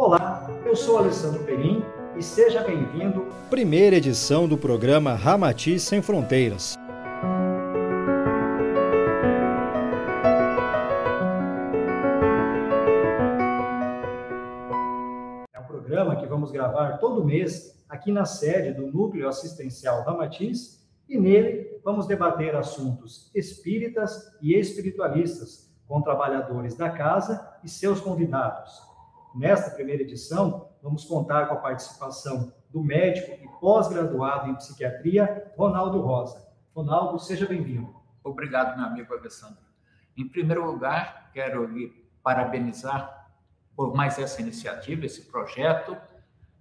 Olá, eu sou Alessandro Perim e seja bem-vindo. Primeira edição do programa Ramati Sem Fronteiras. É um programa que vamos gravar todo mês aqui na sede do Núcleo Assistencial Ramatiz e nele vamos debater assuntos espíritas e espiritualistas com trabalhadores da casa e seus convidados. Nesta primeira edição, vamos contar com a participação do médico e pós-graduado em psiquiatria, Ronaldo Rosa. Ronaldo, seja bem-vindo. Obrigado, meu amigo Alessandro. Em primeiro lugar, quero lhe parabenizar por mais essa iniciativa, esse projeto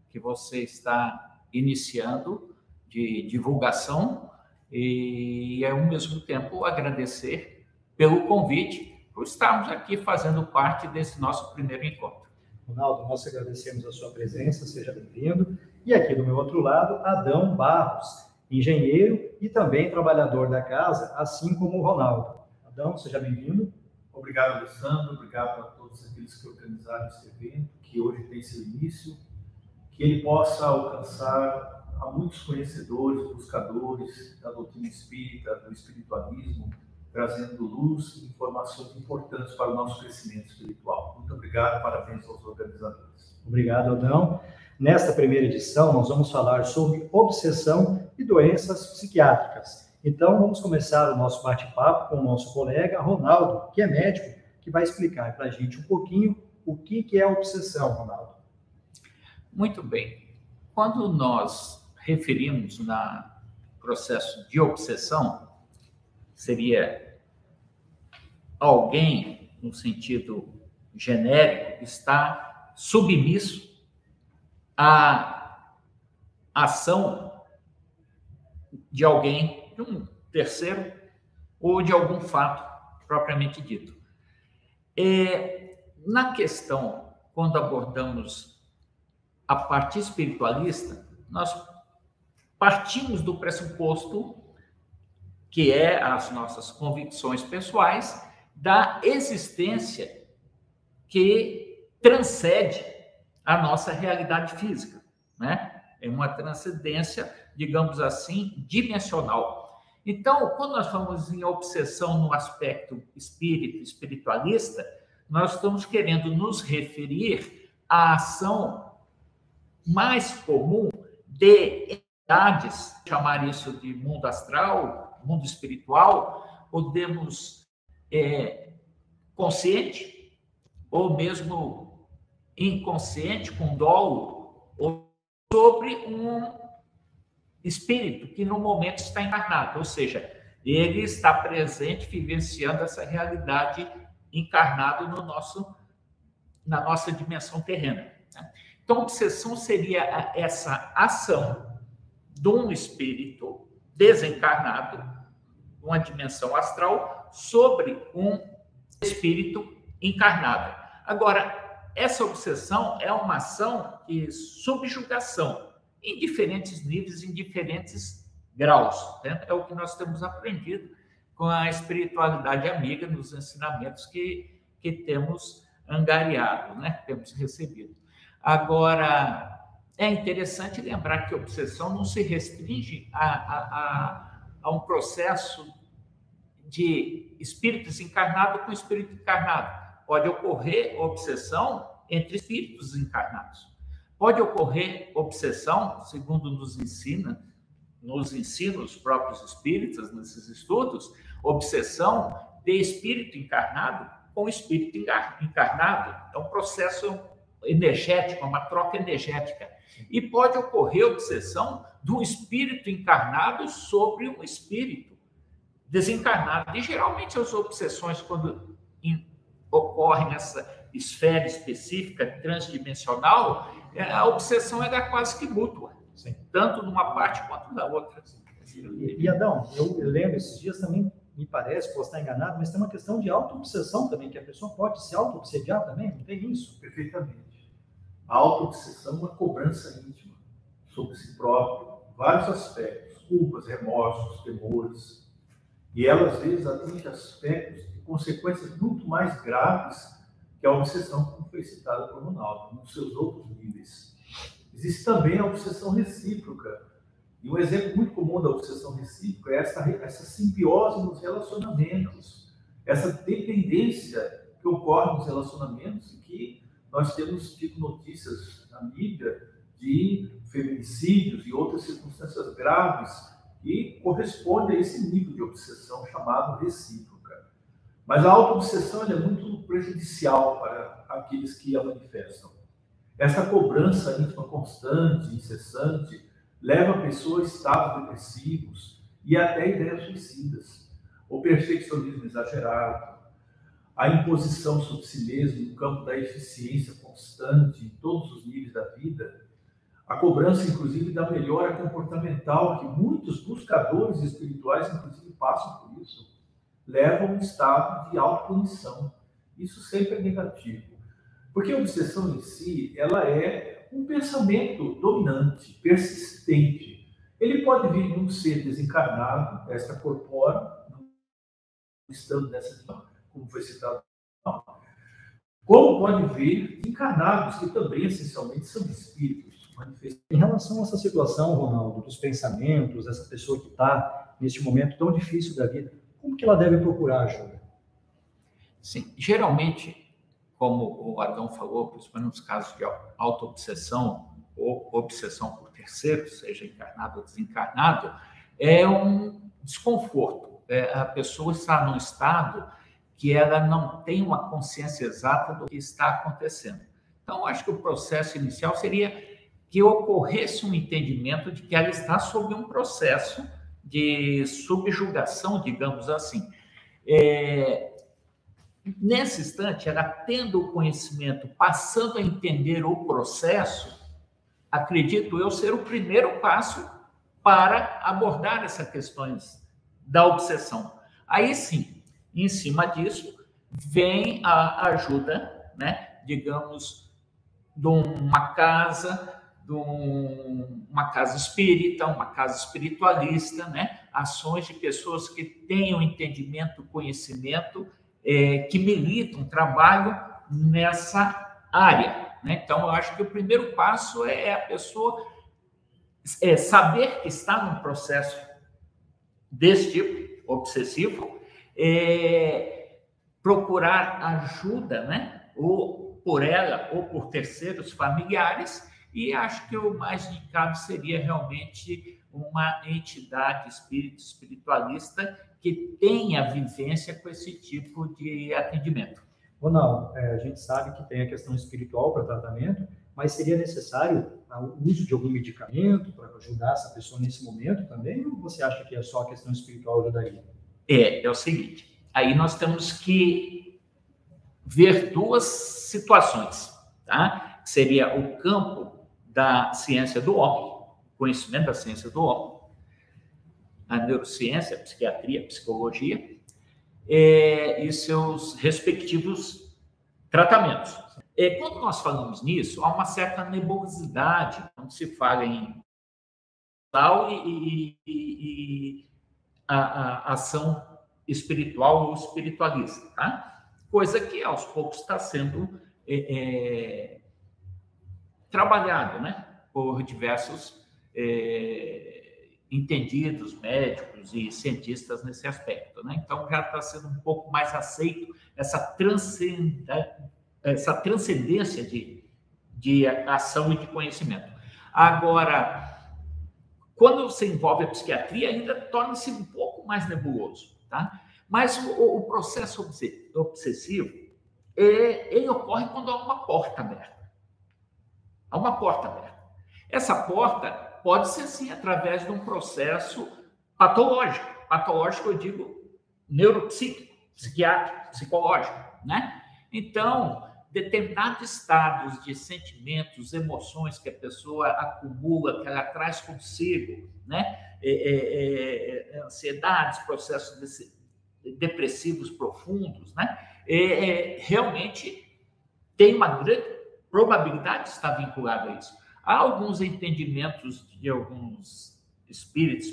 que você está iniciando de divulgação e, ao mesmo tempo, agradecer pelo convite por estarmos aqui fazendo parte desse nosso primeiro encontro. Ronaldo, nós agradecemos a sua presença, seja bem-vindo. E aqui do meu outro lado, Adão Barros, engenheiro e também trabalhador da casa, assim como o Ronaldo. Adão, seja bem-vindo. Obrigado, Alessandro. Obrigado a todos aqueles que organizaram este evento, que hoje tem seu início. Que ele possa alcançar a muitos conhecedores, buscadores da doutrina espírita, do espiritualismo, trazendo luz e informações importantes para o nosso crescimento espiritual. Muito obrigado, parabéns aos organizadores. Obrigado, Adão. Nesta primeira edição, nós vamos falar sobre obsessão e doenças psiquiátricas. Então, vamos começar o nosso bate-papo com o nosso colega Ronaldo, que é médico, que vai explicar para a gente um pouquinho o que, que é obsessão, Ronaldo. Muito bem. Quando nós referimos na processo de obsessão, seria alguém, no sentido genérico, está submisso à ação de alguém, de um terceiro, ou de algum fato propriamente dito. É, na questão, quando abordamos a parte espiritualista, nós partimos do pressuposto que é as nossas convicções pessoais da existência que transcende a nossa realidade física, né? É uma transcendência, digamos assim, dimensional. Então, quando nós falamos em obsessão no aspecto espírito, espiritualista, nós estamos querendo nos referir à ação mais comum de entidades, chamar isso de mundo astral, mundo espiritual, podemos é, consciente ou mesmo inconsciente, com dolo, ou sobre um espírito que no momento está encarnado, ou seja, ele está presente, vivenciando essa realidade encarnado no nosso na nossa dimensão terrena. Né? Então, obsessão seria essa ação de um espírito desencarnado, uma dimensão astral, sobre um espírito encarnado. Agora, essa obsessão é uma ação de subjugação em diferentes níveis, em diferentes graus. Né? É o que nós temos aprendido com a espiritualidade amiga nos ensinamentos que, que temos angariado, né? temos recebido. Agora, é interessante lembrar que a obsessão não se restringe a, a, a, a um processo de espírito desencarnado com espírito encarnado. Pode ocorrer obsessão entre espíritos encarnados. Pode ocorrer obsessão, segundo nos ensina, nos ensinam os próprios espíritas nesses estudos, obsessão de espírito encarnado com espírito encarnado. É um processo energético, uma troca energética. E pode ocorrer obsessão do espírito encarnado sobre um espírito desencarnado. E geralmente as obsessões, quando ocorrem nessa esfera específica transdimensional, é, a obsessão é quase que mútua, Sim. tanto numa parte quanto na outra. E, e Adão, eu lembro esses dias também me parece, posso estar enganado, mas tem uma questão de auto-obsessão também, que a pessoa pode se auto-obsediar também, não tem isso? Perfeitamente. A auto-obsessão é uma cobrança íntima sobre si próprio, vários aspectos, culpas, remorsos, temores. E ela, às vezes, atinge aspectos de consequências muito mais graves que a obsessão, como foi citada por Ronaldo, nos seus outros níveis. Existe também a obsessão recíproca. E um exemplo muito comum da obsessão recíproca é essa, essa simbiose nos relacionamentos, essa dependência que ocorre nos relacionamentos e que nós temos tido notícias na mídia de feminicídios e outras circunstâncias graves que correspondem a esse nível de obsessão chamado recíproca. Mas a autoobsessão é muito prejudicial para aqueles que a manifestam. Essa cobrança íntima constante, incessante, leva a pessoa a estados depressivos e até ideias suicidas. O perfeccionismo exagerado, a imposição sobre si mesmo no campo da eficiência constante em todos os níveis da vida, a cobrança, inclusive, da melhora comportamental, que muitos buscadores espirituais, inclusive, passam por isso, levam a um estado de autopunição. Isso sempre é negativo. Porque a obsessão em si, ela é um pensamento dominante, persistente. Ele pode vir de um ser desencarnado, extracorpóreo, estando nessa como foi citado, como pode vir encarnados, que também essencialmente são espíritos. Em relação a essa situação, Ronaldo, dos pensamentos, essa pessoa que está neste momento tão difícil da vida, como que ela deve procurar ajuda? Sim, geralmente, como o Adão falou, principalmente nos casos de autoobsessão ou obsessão por terceiros, seja encarnado ou desencarnado, é um desconforto. É, a pessoa está num estado que ela não tem uma consciência exata do que está acontecendo. Então, acho que o processo inicial seria que ocorresse um entendimento de que ela está sob um processo de subjugação, digamos assim. É, nesse instante, ela tendo o conhecimento, passando a entender o processo, acredito eu ser o primeiro passo para abordar essas questões da obsessão. Aí sim, em cima disso, vem a ajuda, né, digamos, de uma casa, de uma casa espírita, uma casa espiritualista, né, ações de pessoas que tenham entendimento, conhecimento, é, que militam, trabalham nessa área. Né? Então, eu acho que o primeiro passo é a pessoa é, saber que está num processo desse tipo, obsessivo, é, procurar ajuda, né? Ou por ela ou por terceiros familiares, e acho que o mais indicado seria realmente uma entidade espiritualista que tenha vivência com esse tipo de atendimento. Ronaldo, é, a gente sabe que tem a questão espiritual para tratamento, mas seria necessário o uso de algum medicamento para ajudar essa pessoa nesse momento também? Ou você acha que é só a questão espiritual ajudaria? É, é o seguinte: aí nós temos que ver duas situações, tá? Seria o campo da ciência do homem, conhecimento da ciência do homem, a neurociência, a psiquiatria, a psicologia, é, e seus respectivos tratamentos. É, quando nós falamos nisso, há uma certa nebulosidade quando se fala em tal e, e, e, a, a ação espiritual ou espiritualista, tá? Coisa que aos poucos está sendo é, é, trabalhado, né? Por diversos é, entendidos, médicos e cientistas nesse aspecto, né? Então já está sendo um pouco mais aceito essa, transcendência, essa transcendência de, de ação e de conhecimento. Agora, quando você envolve a psiquiatria, ainda torna-se um pouco mais nebuloso, tá? Mas o, o processo obsessivo, é, ele ocorre quando há uma porta aberta. Há uma porta aberta. Essa porta pode ser, sim, através de um processo patológico. Patológico, eu digo, neuropsíquico, psiquiátrico, psicológico, né? Então, determinados estados de sentimentos, emoções que a pessoa acumula, que ela traz consigo, né? É, é, é, ansiedades, processos depressivos profundos, né? É, é, realmente tem uma grande probabilidade de estar vinculado a isso. Há alguns entendimentos de alguns espíritos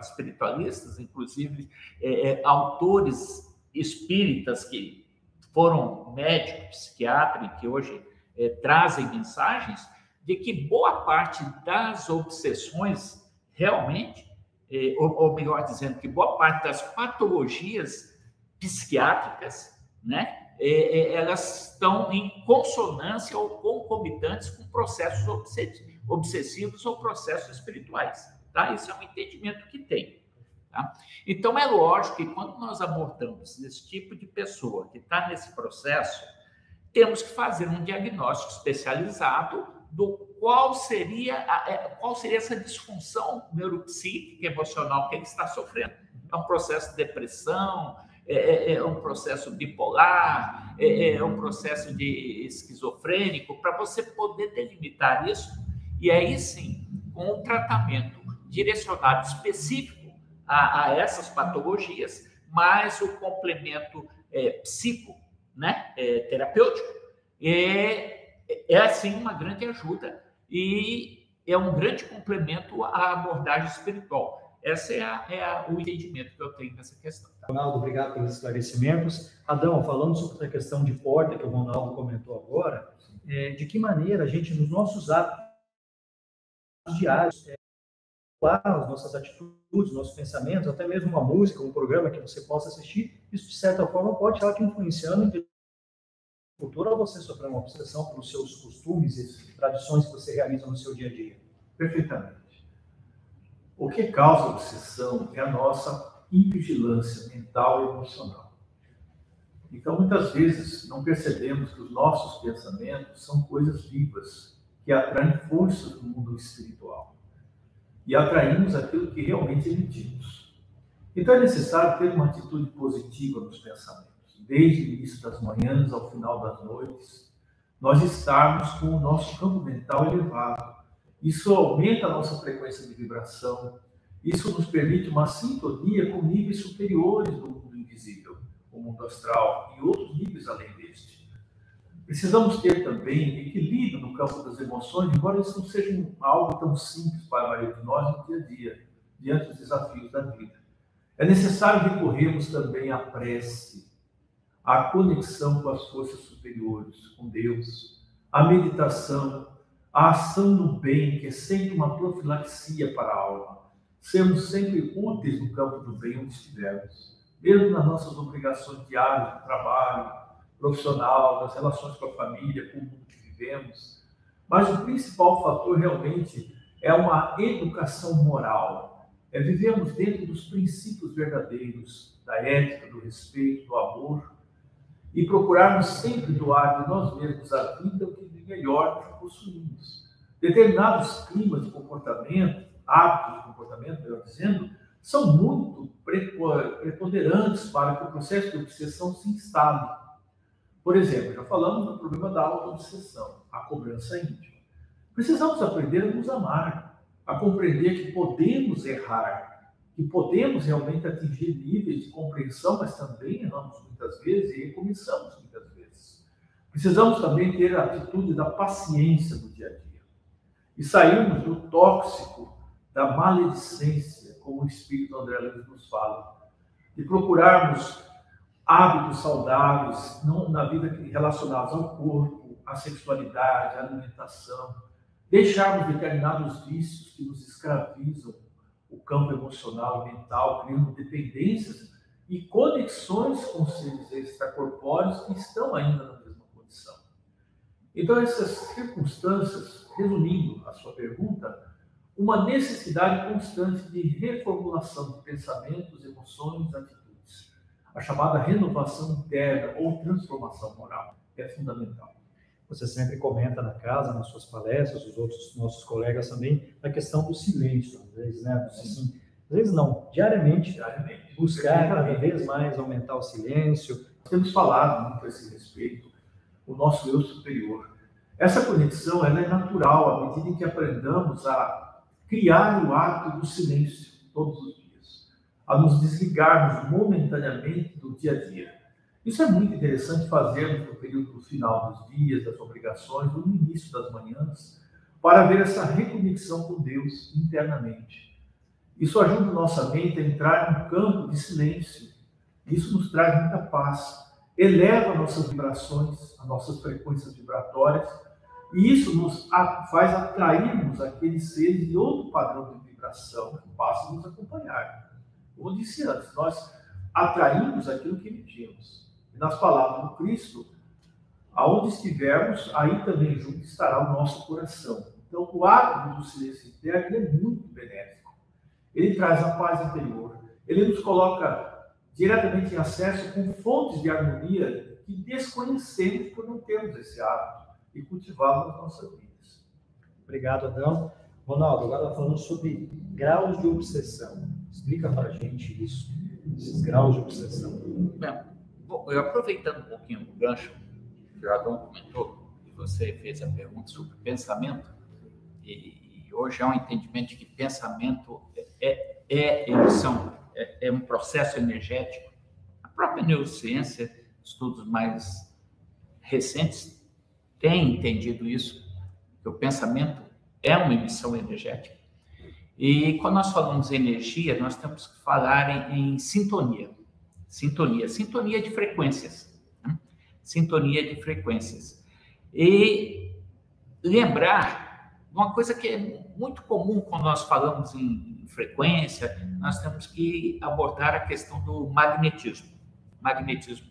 espiritualistas, inclusive é, autores espíritas que foram médicos, psiquiatras, que hoje é, trazem mensagens de que boa parte das obsessões realmente, é, ou, ou, melhor dizendo, que boa parte das patologias psiquiátricas, né, é, elas estão em consonância ou concomitantes com processos obsessivos ou processos espirituais. Tá? Isso é um entendimento que tem. Tá? Então, é lógico que quando nós abordamos esse tipo de pessoa que está nesse processo, temos que fazer um diagnóstico especializado do qual seria, a, é, qual seria essa disfunção neuropsíquica, emocional que ele está sofrendo. É um processo de depressão, é, é, é um processo bipolar, é, é um processo de esquizofrênico, para você poder delimitar isso, e aí sim, com um tratamento direcionado específico a, a essas patologias, mais o complemento é, psico, né, é, terapêutico, é, é assim uma grande ajuda e é um grande complemento à abordagem espiritual. Esse é, a, é a, o entendimento que eu tenho nessa questão. Ronaldo, obrigado pelos esclarecimentos. Adão, falando sobre a questão de porta que o Ronaldo comentou agora, é, de que maneira a gente, nos nossos hábitos diários, é, as nossas atitudes, nossos pensamentos, até mesmo uma música, um programa que você possa assistir, isso de certa forma pode estar te influenciando em futuro você sofrer uma obsessão pelos seus costumes e tradições que você realiza no seu dia a dia. Perfeitamente. O que causa obsessão é a nossa invigilância mental e emocional. Então, muitas vezes, não percebemos que os nossos pensamentos são coisas vivas que atraem forças do mundo espiritual e atraímos aquilo que realmente emitimos. Então é necessário ter uma atitude positiva nos pensamentos, desde o início das manhãs ao final das noites, nós estarmos com o nosso campo mental elevado. Isso aumenta a nossa frequência de vibração, isso nos permite uma sintonia com níveis superiores do mundo invisível, o mundo astral e outros níveis além deste. Precisamos ter também equilíbrio no campo das emoções, embora isso não seja algo tão simples para a maioria de nós no dia a dia, diante dos desafios da vida. É necessário recorrermos também à prece, à conexão com as forças superiores, com Deus, à meditação, à ação no bem, que é sempre uma profilaxia para a alma. Sermos sempre úteis no campo do bem onde estivermos, mesmo nas nossas obrigações diárias de trabalho, profissional, das relações com a família, com o mundo que vivemos. Mas o principal fator realmente é uma educação moral. É vivermos dentro dos princípios verdadeiros da ética, do respeito, do amor e procurarmos sempre doar de nós mesmos a vida o que de melhor que possuímos. Determinados climas de comportamento, hábitos de comportamento, melhor dizendo, são muito preponderantes para que o processo de obsessão se instale por exemplo, já falamos do problema da auto-obsessão, a cobrança íntima. Precisamos aprender a nos amar, a compreender que podemos errar, que podemos realmente atingir níveis de compreensão, mas também erramos muitas vezes e recomeçamos muitas vezes. Precisamos também ter a atitude da paciência no dia a dia e sairmos do tóxico, da maledicência, como o Espírito André Luiz nos fala, e procurarmos hábitos saudáveis não, na vida relacionados ao corpo, à sexualidade, à alimentação, deixarmos determinados vícios que nos escravizam o campo emocional e mental, criando dependências e conexões com seres extracorpóreos que estão ainda na mesma condição. Então, essas circunstâncias, resumindo a sua pergunta, uma necessidade constante de reformulação de pensamentos, emoções, atitudes a chamada renovação interna ou transformação moral, que é fundamental. Você sempre comenta na casa, nas suas palestras, os outros nossos colegas também, a questão do silêncio, às vezes, né? Assim, às vezes não, diariamente, diariamente. buscar cada vez mais aumentar o silêncio. Temos falado muito a esse respeito, o nosso eu superior. Essa conexão ela é natural à medida em que aprendamos a criar o ato do silêncio todos os a nos desligarmos momentaneamente do dia a dia. Isso é muito interessante fazermos no período final dos dias, das obrigações, no início das manhãs, para ver essa reconexão com Deus internamente. Isso ajuda nossa mente a entrar num campo de silêncio. Isso nos traz muita paz. eleva nossas vibrações, as nossas frequências vibratórias, e isso nos faz atrairmos aqueles seres de outro padrão de vibração que passam a nos acompanhar. Como disse antes, nós atraímos aquilo que emitimos. E nas palavras do Cristo, aonde estivermos, aí também junto estará o nosso coração. Então, o hábito do silêncio interno é muito benéfico. Ele traz a paz interior. Ele nos coloca diretamente em acesso com fontes de harmonia que desconhecemos por não termos esse hábito e cultivá-lo nas nossas vidas. Obrigado, Adão. Ronaldo, agora falando sobre graus de obsessão. Explica para a gente isso, esses graus de obsessão. Bem, bom, eu aproveitando um pouquinho o gancho que o Adão comentou, e você fez a pergunta sobre pensamento, e, e hoje há um entendimento de que pensamento é, é emissão é, é um processo energético. A própria neurociência, estudos mais recentes, têm entendido isso, que o pensamento é uma emissão energética. E quando nós falamos em energia, nós temos que falar em, em sintonia. Sintonia. Sintonia de frequências. Né? Sintonia de frequências. E lembrar uma coisa que é muito comum quando nós falamos em frequência, nós temos que abordar a questão do magnetismo. Magnetismo.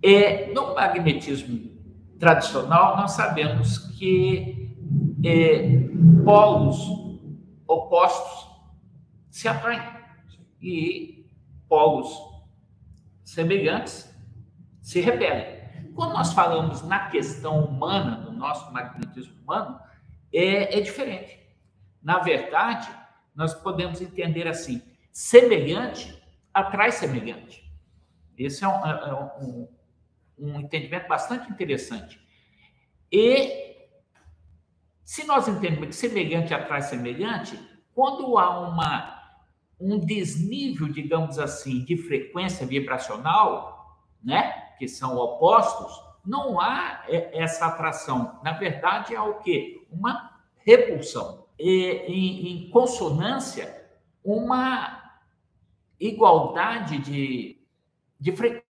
É, no magnetismo tradicional, nós sabemos que é, polos opostos se atraem e polos semelhantes se repelem. Quando nós falamos na questão humana, do nosso magnetismo humano, é, é diferente. Na verdade, nós podemos entender assim: semelhante atrai semelhante. Esse é um, é, é um, um entendimento bastante interessante. E se nós entendemos que semelhante atrai semelhante, quando há uma, um desnível, digamos assim, de frequência vibracional, né, que são opostos, não há essa atração. Na verdade, há o quê? Uma repulsão em, em consonância uma igualdade de, de frequência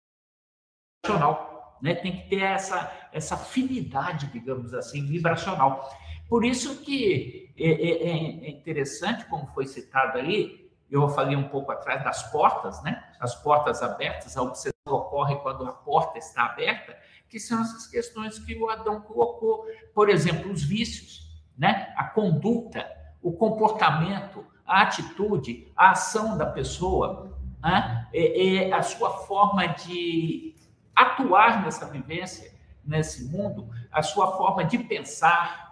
né? Tem que ter essa, essa afinidade, digamos assim, vibracional. Por isso que é, é, é, interessante, como foi citado aí, eu falei um pouco atrás das portas, né? As portas abertas, a obsessão ocorre quando a porta está aberta, que são essas questões que o Adão colocou. Por exemplo, os vícios né? A conduta, o comportamento, a atitude, a ação da pessoa, né? é, é a sua forma de atuar nessa vivência, nesse mundo, a sua forma de pensar?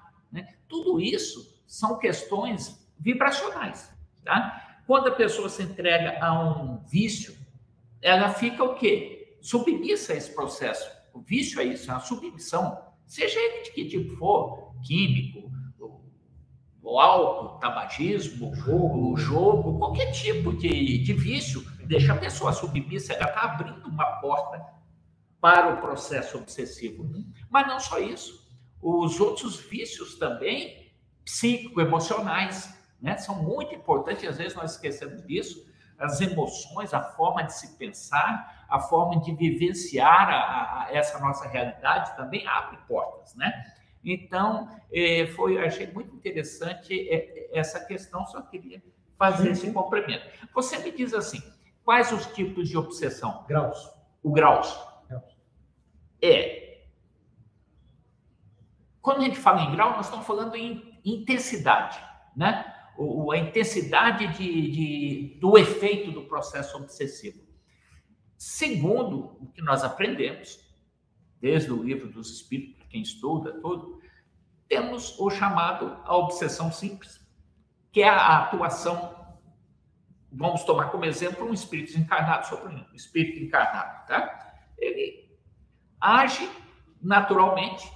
Tudo isso são questões vibracionais. Tá? Quando a pessoa se entrega a um vício, ela fica o quê? Submissa a esse processo. O vício é isso, é uma submissão, seja ele de que tipo for, químico, o álcool, tabagismo, o jogo, o jogo qualquer tipo de, de vício, deixa a pessoa submissa, ela está abrindo uma porta para o processo obsessivo. Mas não só isso. Os outros vícios também, psicoemocionais, né, são muito importantes, às vezes nós esquecemos disso. As emoções, a forma de se pensar, a forma de vivenciar a, a, essa nossa realidade também abre portas, né? Então, é, foi, achei muito interessante é, essa questão, só queria fazer esse complemento. Você me diz assim, quais os tipos de obsessão? Graus. O graus. É. Quando a gente fala em grau, nós estamos falando em intensidade, né? O, a intensidade de, de, do efeito do processo obsessivo. Segundo o que nós aprendemos, desde o livro dos Espíritos, quem estuda tudo, temos o chamado a obsessão simples, que é a atuação, vamos tomar como exemplo um espírito encarnado sobre um espírito encarnado, tá? Ele age naturalmente,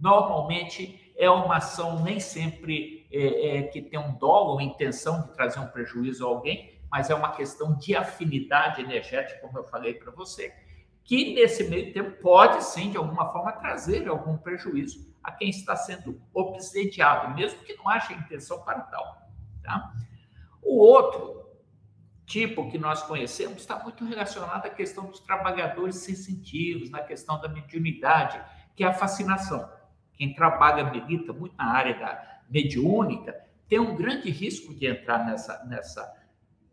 normalmente é uma ação nem sempre é, é, que tem um dolo ou intenção de trazer um prejuízo a alguém, mas é uma questão de afinidade energética, como eu falei para você, que nesse meio tempo pode sim, de alguma forma, trazer algum prejuízo a quem está sendo obsediado, mesmo que não haja intenção para tal. Tá? O outro tipo que nós conhecemos está muito relacionado à questão dos trabalhadores sensitivos, na questão da mediunidade, que é a fascinação. Quem trabalha, medita muito na área da mediúnica, tem um grande risco de entrar nessa, nessa,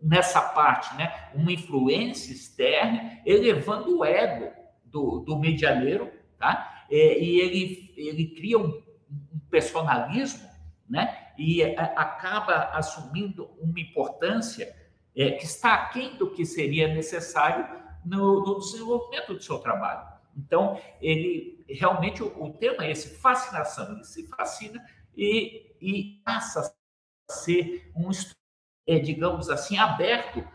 nessa parte, né? Uma influência externa elevando o ego do, do medianeiro, tá? É, e ele, ele cria um, um personalismo, né? E a, acaba assumindo uma importância é, que está aquém do que seria necessário no, no, desenvolvimento do seu trabalho. Então, ele realmente o, o tema é esse, fascinação. Ele se fascina e, e passa a ser um é, digamos assim, aberto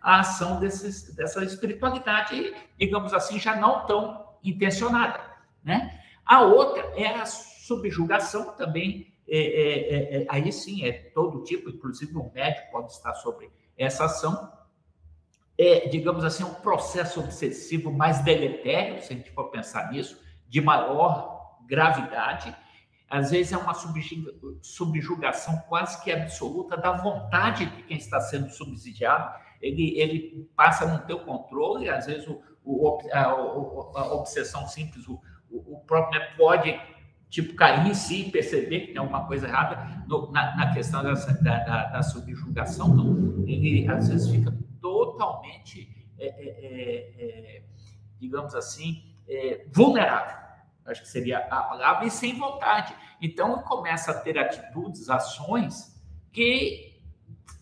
à ação desses, dessa espiritualidade, digamos assim, já não tão intencionada. Né? A outra é a subjugação também, é, é, é, é, aí sim, é todo tipo, inclusive o médico pode estar sobre essa ação. É, digamos assim, um processo obsessivo mais deletério, se a gente for pensar nisso, de maior gravidade, às vezes é uma subjugação quase que absoluta da vontade de quem está sendo subsidiado. Ele, ele passa a não ter o controle, às vezes o, o, a, a, obsessão simples, o, o próprio né, pode tipo cair em si e perceber que tem alguma coisa errada no, na, na, questão dessa, da, da, da, subjugação. Não. Ele às vezes fica totalmente, é, é, é, é digamos assim, é, vulnerável acho que seria a palavra, e sem vontade. Então, começa a ter atitudes, ações que,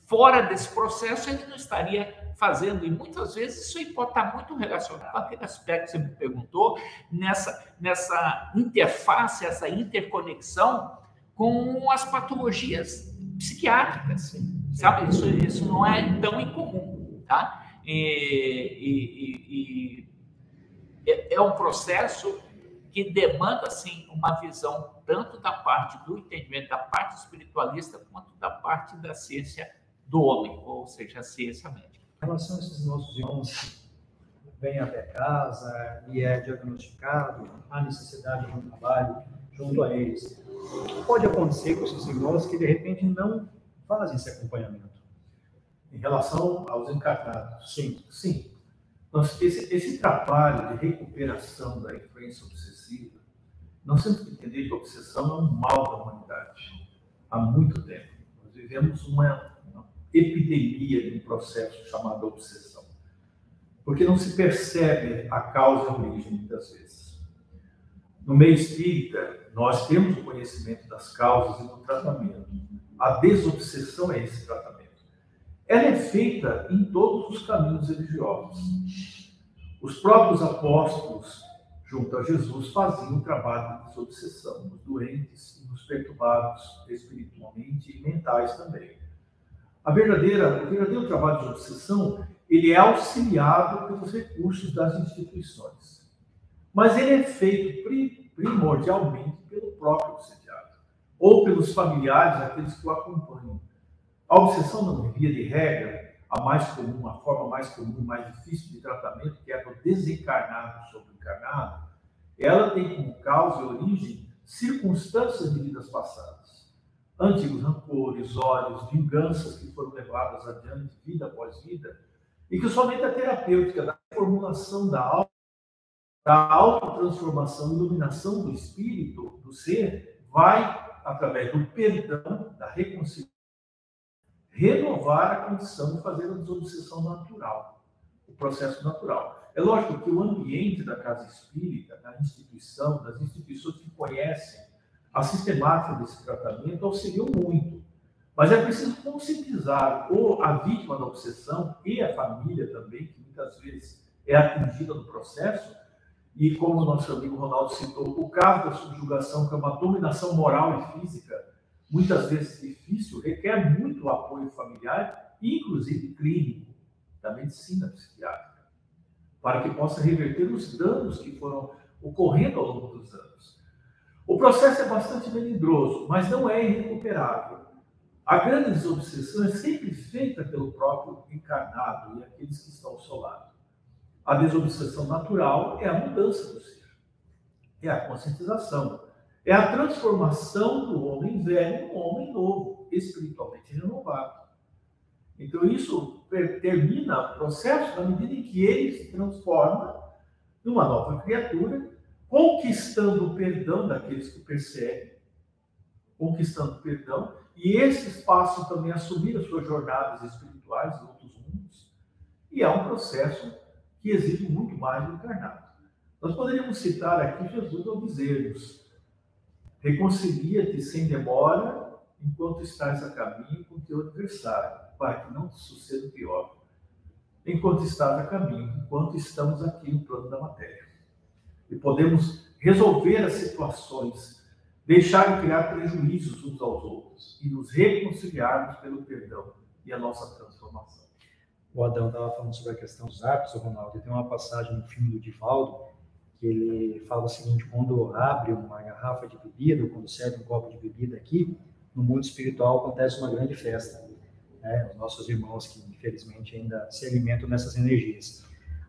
fora desse processo, ele não estaria fazendo. E muitas vezes isso pode estar muito relacionado com aquele aspecto que você me perguntou, nessa, nessa interface, essa interconexão com as patologias psiquiátricas. Sabe? Isso, isso não é tão incomum. Tá? E, e, e, e é um processo que demanda, assim, uma visão tanto da parte do entendimento, da parte espiritualista, quanto da parte da ciência do homem, ou seja, a ciência médica. Em relação a esses nossos irmãos vêm até casa e é diagnosticado, há necessidade de um trabalho junto a eles, pode acontecer com esses irmãos que, de repente, não fazem esse acompanhamento? Em relação aos encarnados? Sim. Sim. Esse, esse trabalho de recuperação da influência obsessiva obsessiva, nós temos que entender que a obsessão é um mal da humanidade há muito tempo. Nós vivemos uma, uma epidemia de um processo chamado obsessão, porque não se percebe a causa e a origem muitas vezes. No meio espírita, nós temos o conhecimento das causas e do tratamento. A desobsessão é esse tratamento. Ela é feita em todos os caminhos religiosos. Os próprios apóstolos junto a Jesus, faziam o trabalho de obsessão nos doentes e nos perturbados espiritualmente e mentais também. A verdadeira, o verdadeiro trabalho de obsessão, ele é auxiliado pelos recursos das instituições. Mas ele é feito primordialmente pelo próprio obsediado, ou pelos familiares, aqueles que o acompanham. A obsessão, não via de regra, a mais comum, a forma mais comum, mais difícil de tratamento, que é do desencarnado sobre o encarnado, ela tem como causa e origem circunstâncias de vidas passadas. Antigos rancores, ódios, vinganças que foram levadas adiante, vida após vida, e que somente a terapêutica da formulação da alma, da autotransformação, iluminação do espírito, do ser, vai, através do perdão, da reconciliação, renovar a condição de fazer a desobsessão natural, o processo natural. É lógico que o ambiente da casa espírita, da instituição, das instituições que conhecem a sistemática desse tratamento auxiliam muito. Mas é preciso conscientizar ou a vítima da obsessão e a família também, que muitas vezes é atingida no processo, e como o nosso amigo Ronaldo citou, o caso da subjugação, que é uma dominação moral e física, muitas vezes difícil, requer muito apoio familiar, inclusive clínico, da medicina psiquiátrica, para que possa reverter os danos que foram ocorrendo ao longo dos anos. O processo é bastante melindroso, mas não é irrecuperável. A grande desobsessão é sempre feita pelo próprio encarnado e aqueles que estão ao seu lado. A desobsessão natural é a mudança do ser, é a conscientização, é a transformação do homem velho um homem novo, espiritualmente renovado. Então, isso termina o processo na medida em que ele se transforma numa nova criatura, conquistando o perdão daqueles que perseguem, conquistando o perdão, e esses passam também a assumir as suas jornadas espirituais em outros mundos. E é um processo que exige muito mais do encarnado. Nós poderíamos citar aqui Jesus ao dizer-nos: reconcilia-te sem demora enquanto estás a caminho com teu adversário, para que não te suceda o pior. Enquanto estás a caminho, enquanto estamos aqui no plano da matéria. E podemos resolver as situações, deixar de criar prejuízos uns aos outros e nos reconciliarmos pelo perdão e a nossa transformação. O Adão estava falando sobre a questão dos hábitos, Ronaldo, e tem uma passagem no filme do Divaldo ele fala o seguinte: quando abre uma garrafa de bebida, ou quando serve um copo de bebida aqui, no mundo espiritual acontece uma grande festa. Né? Os nossos irmãos que, infelizmente, ainda se alimentam nessas energias.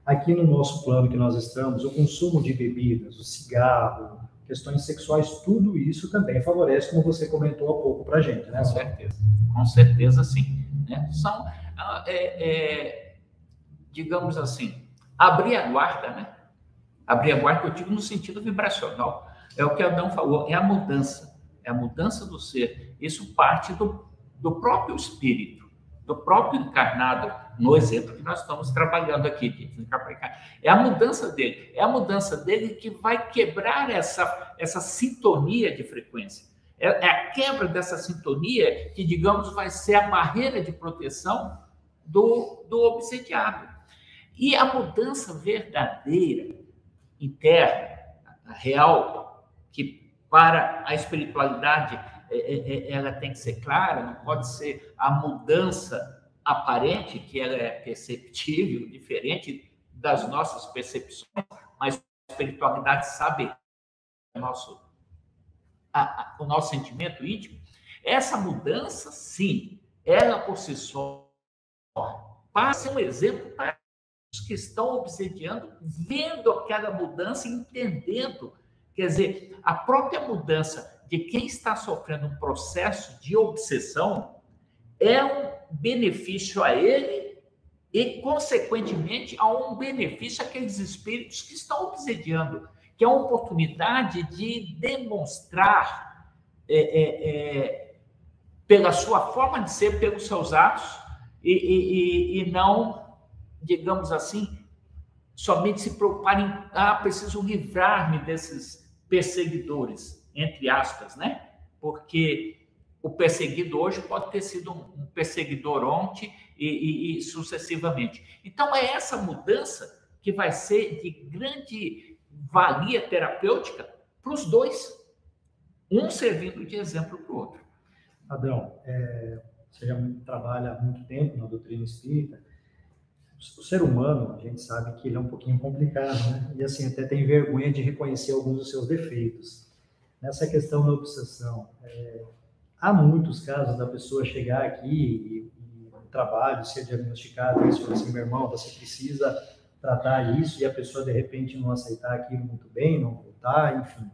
Aqui no nosso plano que nós estamos, o consumo de bebidas, o cigarro, questões sexuais, tudo isso também favorece, como você comentou há pouco para a gente, né? Com certeza, com certeza sim. Né? São, ah, é, é, digamos assim, abrir a guarda, né? Abrir a guarda, eu digo no sentido vibracional. É o que Adão falou, é a mudança é a mudança do ser. Isso parte do, do próprio espírito, do próprio encarnado, no exemplo que nós estamos trabalhando aqui. É a mudança dele, é a mudança dele que vai quebrar essa, essa sintonia de frequência. É, é a quebra dessa sintonia que, digamos, vai ser a barreira de proteção do, do obsediado. E a mudança verdadeira, interna, real, que para a espiritualidade, é, é, é, ela tem que ser clara, não pode ser a mudança aparente, que ela é perceptível, diferente das nossas percepções, mas a espiritualidade sabe o nosso, a, a, o nosso sentimento íntimo. Essa mudança, sim, ela por si só passa um exemplo para que estão obsediando, vendo aquela mudança, entendendo. Quer dizer, a própria mudança de quem está sofrendo um processo de obsessão é um benefício a ele e, consequentemente, a um benefício àqueles espíritos que estão obsediando, que é uma oportunidade de demonstrar é, é, é, pela sua forma de ser, pelos seus atos, e, e, e não, digamos assim, somente se preocuparem, ah, preciso livrar-me desses perseguidores, entre aspas, né? Porque o perseguido hoje pode ter sido um perseguidor ontem e, e, e sucessivamente. Então, é essa mudança que vai ser de grande valia terapêutica para os dois, um servindo de exemplo para o outro. Adão, é, você já trabalha há muito tempo na doutrina espírita, o ser humano, a gente sabe que ele é um pouquinho complicado, né? E assim, até tem vergonha de reconhecer alguns dos seus defeitos. Nessa questão da obsessão, é, há muitos casos da pessoa chegar aqui e, e trabalho ser diagnosticado isso, assim, meu irmão, você precisa tratar isso e a pessoa de repente não aceitar aquilo muito bem, não voltar, enfim.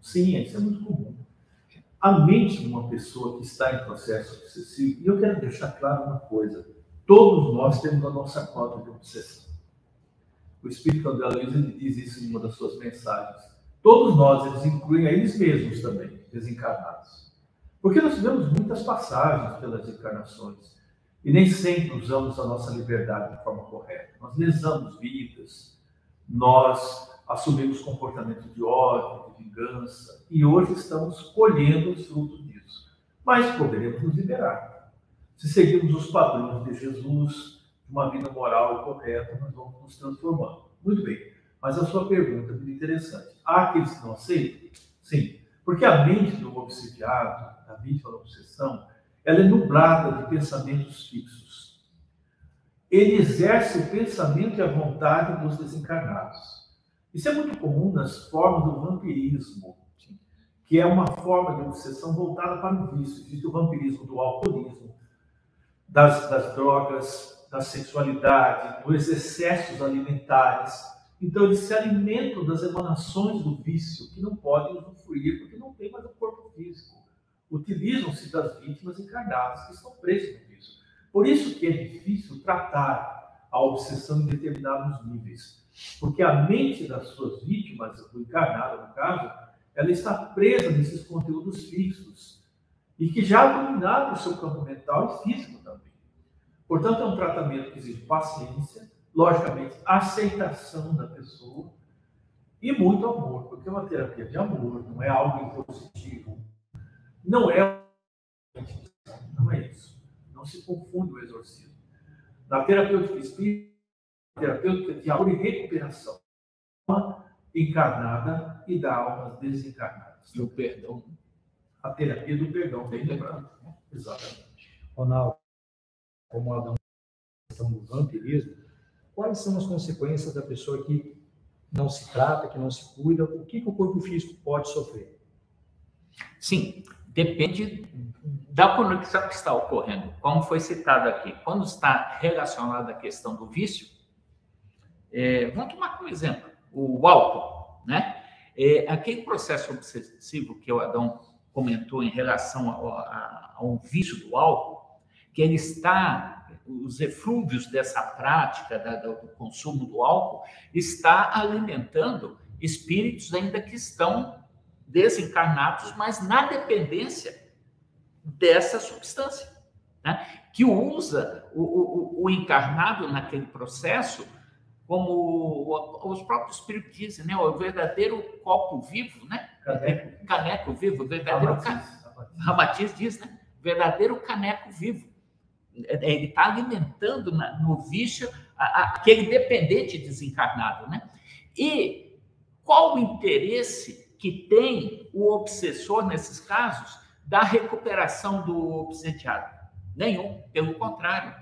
Sim, isso é muito comum. A mente de uma pessoa que está em processo obsessivo, e eu quero deixar claro uma coisa, Todos nós temos a nossa cota de obsessão. O Espírito André Luiz diz isso em uma das suas mensagens. Todos nós, eles incluem a eles mesmos também, desencarnados. Porque nós tivemos muitas passagens pelas encarnações e nem sempre usamos a nossa liberdade de forma correta. Nós lesamos vidas, nós assumimos comportamentos de ódio, de vingança e hoje estamos colhendo os frutos disso. Mas poderemos nos liberar. Se seguirmos os padrões de Jesus, uma vida moral correta, nós vamos nos transformando. Muito bem. Mas a sua pergunta é muito interessante. Há aqueles que não aceitam? Sim. Porque a mente do obsediado, a mente da obsessão, ela é nublada de pensamentos fixos. Ele exerce o pensamento e a vontade dos desencarnados. Isso é muito comum nas formas do vampirismo, que é uma forma de obsessão voltada para o vício. Existe o vampirismo do alcoolismo, das, das drogas, da sexualidade, dos excessos alimentares. Então, eles se alimentam das emanações do vício, que não podem usufruir, porque não tem mais o corpo físico. Utilizam-se das vítimas encarnadas que estão presas no vício. Por isso que é difícil tratar a obsessão em determinados níveis, porque a mente das suas vítimas, do encarnado no caso, ela está presa nesses conteúdos fixos e que já dominaram o seu campo mental e físico. Portanto, é um tratamento que exige paciência, logicamente, aceitação da pessoa e muito amor, porque é uma terapia de amor, não é algo impositivo, não é não é isso. Não se confunde o exorcismo. Na terapêutica espírita, terapêutica de amor e recuperação, alma encarnada e da alma desencarnada. E o perdão. A terapia do perdão, bem lembrado. Exatamente. Ronaldo, como a questão do vampirismo, quais são as consequências da pessoa que não se trata, que não se cuida? O que, que o corpo físico pode sofrer? Sim, depende da conexão que está ocorrendo. Como foi citado aqui, quando está relacionado à questão do vício, é, vamos tomar como exemplo o álcool, né? É, aquele processo obsessivo que o Adão comentou em relação ao, ao vício do álcool, que ele está, os eflúvios dessa prática da, do consumo do álcool, está alimentando espíritos ainda que estão desencarnados, mas na dependência dessa substância, né? que usa o, o, o, encarnado naquele processo como os próprios espíritos dizem, né? o verdadeiro copo vivo, né? caneco, caneco vivo, o verdadeiro Ramatiz diz, né? verdadeiro caneco vivo. Ele está alimentando no vício aquele dependente desencarnado, né? E qual o interesse que tem o obsessor nesses casos da recuperação do obsediado? Nenhum, pelo contrário.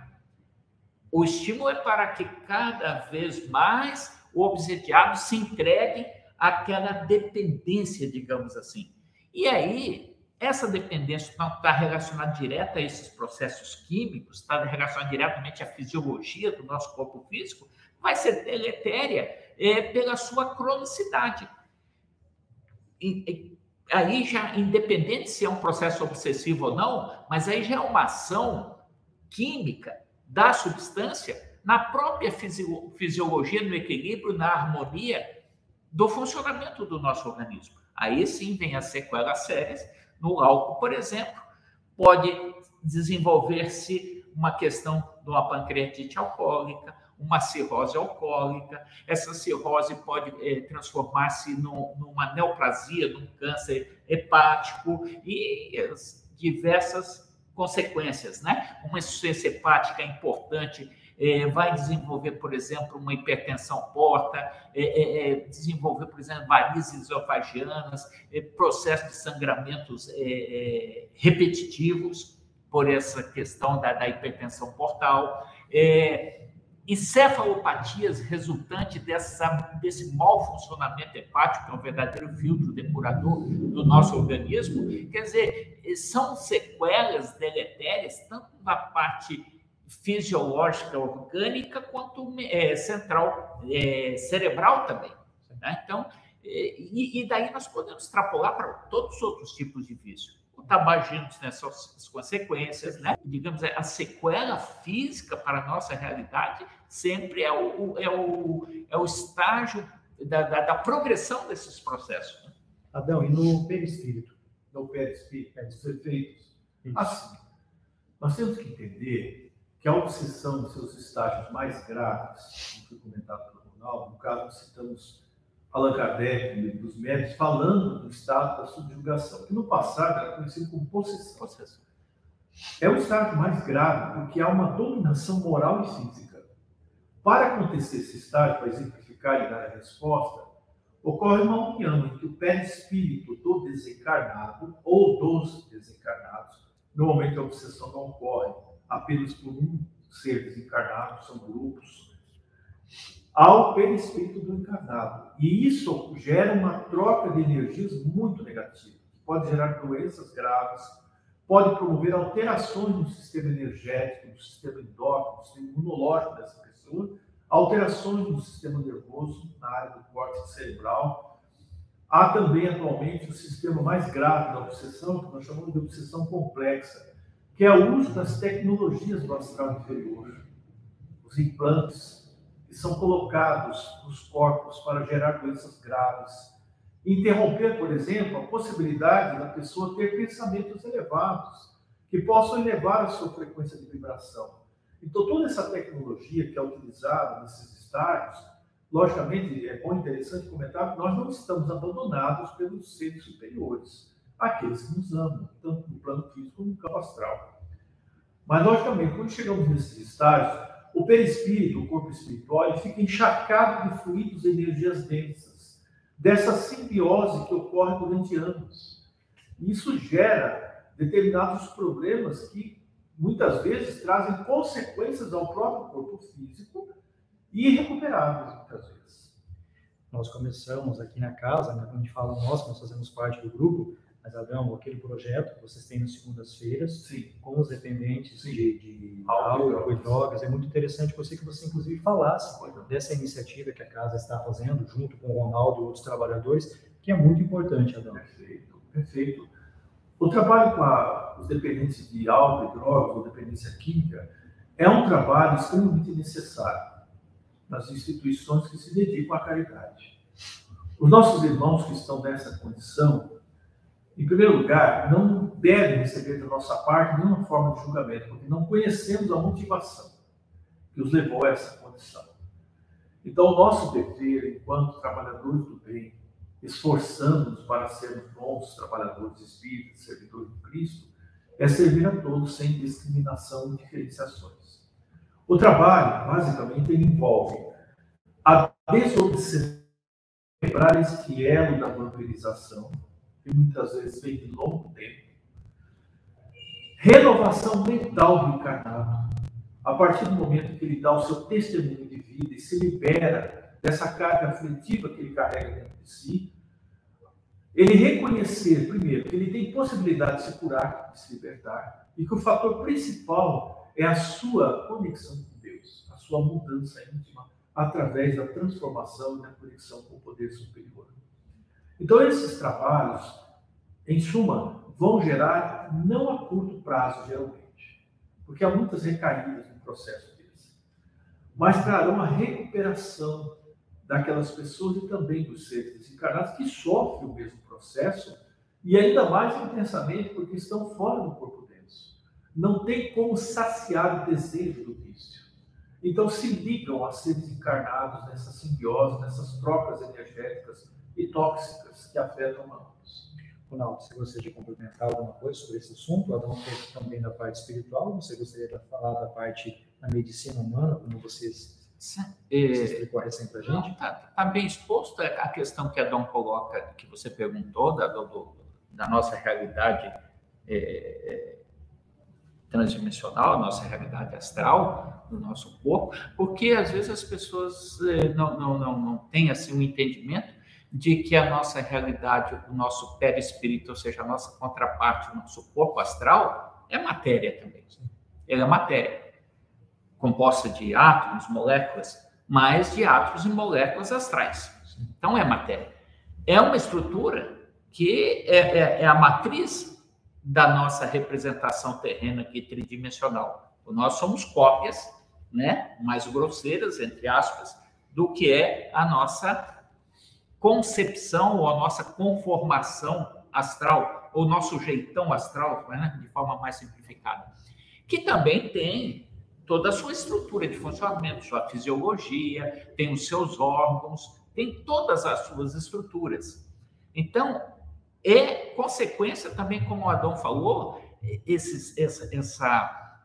O estímulo é para que cada vez mais o obsediado se entregue àquela dependência, digamos assim. E aí, essa dependência está relacionada direto a esses processos químicos, está relacionada diretamente à fisiologia do nosso corpo físico, vai ser deletéria é, pela sua cronicidade. E, aí já, independente se é um processo obsessivo ou não, mas aí já é uma ação química da substância na própria fisiologia, no equilíbrio, na harmonia do funcionamento do nosso organismo. Aí sim vem as sequelas sérias. No álcool, por exemplo, pode desenvolver-se uma questão de uma pancreatite alcoólica, uma cirrose alcoólica. Essa cirrose pode é, transformar-se numa neoplasia, num câncer hepático e diversas consequências, né? Uma insuficiência hepática importante é, vai desenvolver, por exemplo, uma hipertensão porta, é, é, desenvolver, por exemplo, varizes esofagianas, processos de sangramentos repetitivos por essa questão da, da hipertensão portal. É, encefalopatias resultantes dessa, desse mau funcionamento hepático, que é um verdadeiro filtro depurador do nosso organismo, quer dizer, são sequelas deletérias, tanto na parte fisiológica orgânica, quanto é, central, é, cerebral também. Né? Então, é, e, e daí nós podemos extrapolar para todos os outros tipos de vício o tabagismo tem suas consequências, né? Digamos, a sequela física para a nossa realidade sempre é o, é o, é o estágio da, da, da progressão desses processos. Né? Adão, e no perispírito? No perispírito, os efeitos. Assim, nós temos que entender que a obsessão dos seus estágios mais graves, como foi comentado pelo Ronaldo, no caso citamos Allan Kardec, dos médicos, falando do estado da subjugação, que no passado era conhecido como possessão. possessão. É o estado mais grave, porque há uma dominação moral e física. Para acontecer esse estágio, para exemplificar e dar a resposta, ocorre uma união entre o perispírito do desencarnado ou dos desencarnados. Normalmente a obsessão não ocorre apenas por um ser desencarnado, são grupos ao perispírito do encarnado. E isso gera uma troca de energias muito negativa, pode gerar doenças graves, pode promover alterações no sistema energético, no sistema endócrino, no sistema imunológico dessa pessoa, alterações no sistema nervoso, na área do córtex cerebral. Há também atualmente o sistema mais grave da obsessão, que nós chamamos de obsessão complexa, que é o uso das tecnologias do astral inferior, os implantes que são colocados nos corpos para gerar doenças graves, interromper, por exemplo, a possibilidade da pessoa ter pensamentos elevados que possam elevar a sua frequência de vibração. Então, toda essa tecnologia que é utilizada nesses estágios, logicamente, é bom e interessante comentar que nós não estamos abandonados pelos seres superiores, aqueles que nos amam, tanto no plano físico como no campo astral. Mas, logicamente, quando chegamos nesses estágios, o perispírito, o corpo espiritual, fica encharcado de fluidos e energias densas, dessa simbiose que ocorre durante anos. Isso gera determinados problemas que muitas vezes trazem consequências ao próprio corpo físico e irrecuperáveis, muitas vezes. Nós começamos aqui na casa, né, quando a gente fala nós, nós fazemos parte do grupo, mas Adão, aquele projeto que vocês têm nas segundas-feiras, com os dependentes Sim. de, de álcool e drogas, é muito interessante. Eu sei que você, inclusive, falasse dessa iniciativa que a casa está fazendo, junto com o Ronaldo e outros trabalhadores, que é muito importante, Adão. Perfeito, perfeito. O trabalho com a, os dependentes de álcool e drogas, ou dependência química, é um trabalho extremamente necessário nas instituições que se dedicam à caridade. Os nossos irmãos que estão nessa condição, em primeiro lugar, não devem receber da nossa parte nenhuma forma de julgamento, porque não conhecemos a motivação que os levou a essa condição. Então, o nosso dever, enquanto trabalhadores do bem, esforçando-nos para sermos bons trabalhadores espíritas, servidores de Cristo, é servir a todos sem discriminação e diferenciações. O trabalho, basicamente, envolve a desobsessão, quebrar esse elo da vampirização, que muitas vezes vem de longo tempo. Renovação mental do encarnado. A partir do momento que ele dá o seu testemunho de vida e se libera dessa carga afetiva que ele carrega dentro de si, ele reconhecer, primeiro, que ele tem possibilidade de se curar, de se libertar, e que o fator principal é a sua conexão com Deus, a sua mudança íntima através da transformação e da conexão com o poder superior. Então, esses trabalhos, em suma, vão gerar, não a curto prazo, geralmente, porque há muitas recaídas no processo deles, mas trarão a recuperação daquelas pessoas e também dos seres desencarnados que sofrem o mesmo processo e ainda mais intensamente porque estão fora do corpo denso. Não tem como saciar o desejo do vício. Então se ligam a seres encarnados nessa simbiose, nessas trocas energéticas e tóxicas que afetam ambos. Ronaldo, você gostaria de complementar alguma coisa sobre esse assunto? Adão fez também da parte espiritual, você gostaria de falar da parte da medicina humana, como vocês você explicou recém para a gente? Está tá bem exposto a questão que Adão coloca, que você perguntou, da, do, da nossa realidade é, é, transdimensional, a nossa realidade astral, do nosso corpo, porque às vezes as pessoas é, não, não, não, não têm assim, um entendimento de que a nossa realidade, o nosso perispírito, ou seja, a nossa contraparte, o nosso corpo astral, é matéria também. Ele é matéria, composta de átomos, moléculas, mas de átomos e moléculas astrais. Então é matéria. É uma estrutura que é, é, é a matriz da nossa representação terrena aqui tridimensional. Nós somos cópias, né, mais grosseiras, entre aspas, do que é a nossa concepção ou a nossa conformação astral, ou nosso jeitão astral, né, de forma mais simplificada, que também tem toda a sua estrutura de funcionamento, sua fisiologia, tem os seus órgãos, tem todas as suas estruturas. Então, é consequência também, como o Adão falou, esses, essa, essa,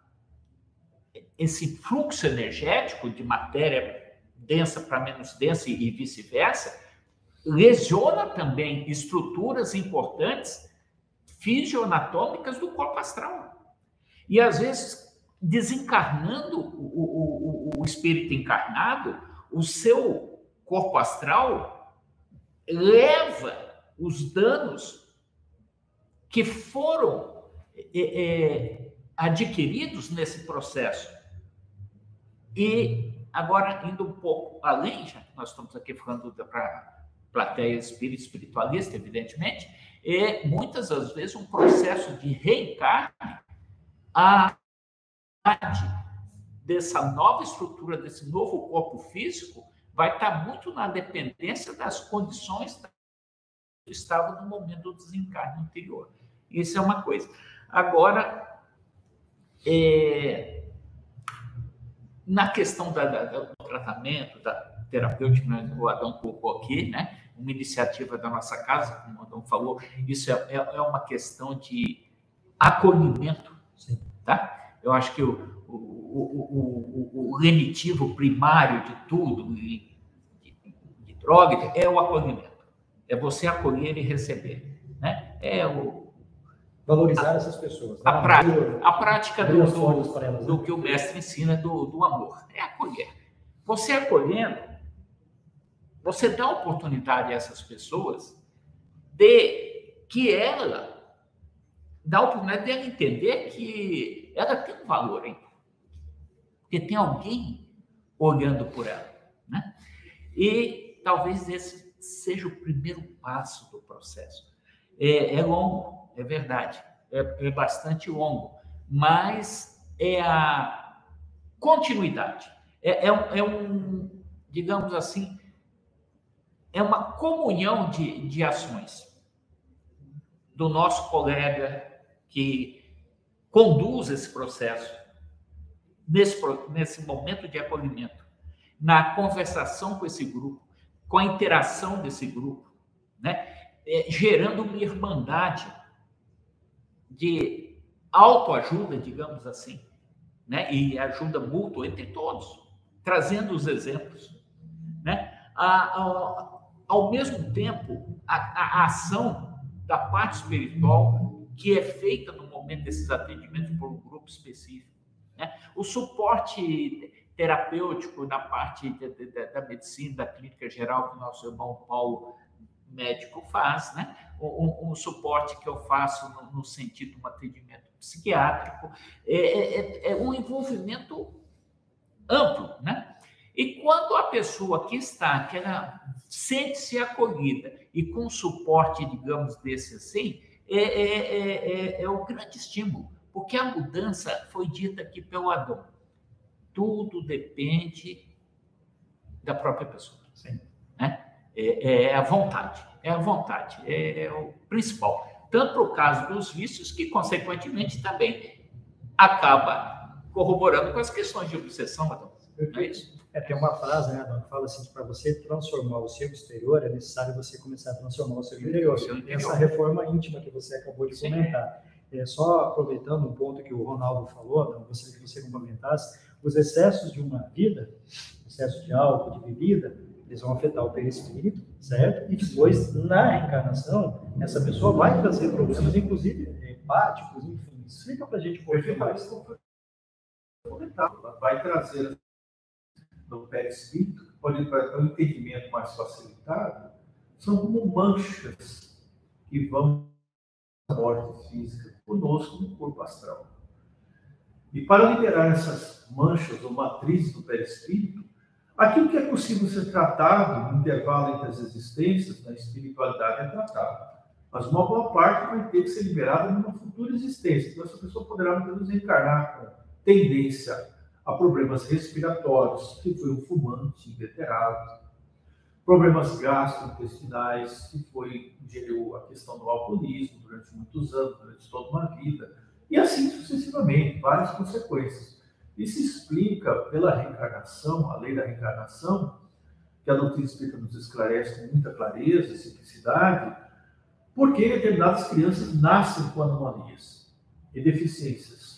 esse fluxo energético de matéria densa para menos densa e vice-versa, lesiona também estruturas importantes fisioanatômicas do corpo astral. E às vezes, desencarnando o, o, o espírito encarnado, o seu corpo astral leva os danos que foram é, é, adquiridos nesse processo. E agora, indo um pouco além, já que nós estamos aqui falando para plateia espírita espiritualista, evidentemente, é muitas das vezes um processo de reencarne a dessa nova estrutura, desse novo corpo físico, vai estar muito na dependência das condições que estavam no momento do desencarne anterior. Isso é uma coisa. Agora, é, na questão da, da, do tratamento, da terapêutica, o Adão colocou aqui, né? Uma iniciativa da nossa casa, como o Adão falou, isso é, é, é uma questão de acolhimento. Sim. Tá? Eu acho que o, o, o, o, o primário de tudo, de, de, de droga, é o acolhimento. É você acolher e receber. Né? É o, Valorizar a, essas pessoas. Né? A, prática, a prática do, do, né? do, que o mestre ensina do, do amor. É acolher. Você acolhendo, você dá oportunidade a essas pessoas de que ela dá oportunidade de ela entender que ela tem um valor, hein? Porque tem alguém olhando por ela, né? E talvez esse seja o primeiro passo do processo. É, é longo, é verdade, é, é bastante longo, mas é a continuidade. É, é, é um, digamos assim, é uma comunhão de, de ações do nosso colega que conduz esse processo, nesse, nesse momento de acolhimento, na conversação com esse grupo, com a interação desse grupo, né? É, gerando uma irmandade de autoajuda, digamos assim, né? e ajuda mútua entre todos, trazendo os exemplos. Né? A, a, ao mesmo tempo, a, a, ação da parte espiritual que é feita no momento desses atendimentos por um grupo específico. Né? O suporte terapêutico na parte de, de, de, da medicina, da clínica geral, que o nosso irmão Paulo médico faz, né? Suporte que eu faço no, no sentido de um atendimento psiquiátrico, é, é, é, é um envolvimento amplo, né? E quando a pessoa que está, que ela sente-se acolhida e com suporte, digamos, desse assim, é, é, é, é, é o grande estímulo, porque a mudança foi dita aqui pelo Adão. Tudo depende da própria pessoa. Sim. Né? É, é, a vontade, é a vontade, é, é o principal. Tanto o caso dos vícios, que, consequentemente, também acaba corroborando com as questões de obsessão, Adão. Não é isso? É, tem uma frase, né, que fala assim, para você transformar o seu exterior, é necessário você começar a transformar o seu interior. Essa reforma íntima que você acabou de comentar. É, só aproveitando um ponto que o Ronaldo falou, não, gostaria que você complementasse, os excessos de uma vida, excesso de álcool, de bebida, eles vão afetar o perispírito, certo? E depois, na reencarnação, essa pessoa vai trazer problemas, inclusive hepáticos, enfim. Explica para a gente pouquinho mais. Vai trazer no perispírito, pode para um entendimento mais facilitado, são como manchas que vão à morte física conosco no corpo astral. E para liberar essas manchas ou matrizes do perispírito, aquilo que é possível ser tratado no intervalo entre as existências, na espiritualidade, é tratado. Mas uma boa parte vai ter que ser liberada numa futura existência. Então, essa pessoa poderá, muitas vezes, encarnar com tendência a problemas respiratórios, se foi um fumante inveterado, problemas gastrointestinais, se foi ingeriu a questão do alcoolismo durante muitos anos, durante toda uma vida, e assim sucessivamente, várias consequências. Isso explica pela reencarnação, a lei da reencarnação, que a doutrina espírita nos esclarece com muita clareza e simplicidade, por que determinadas crianças nascem com anomalias e deficiências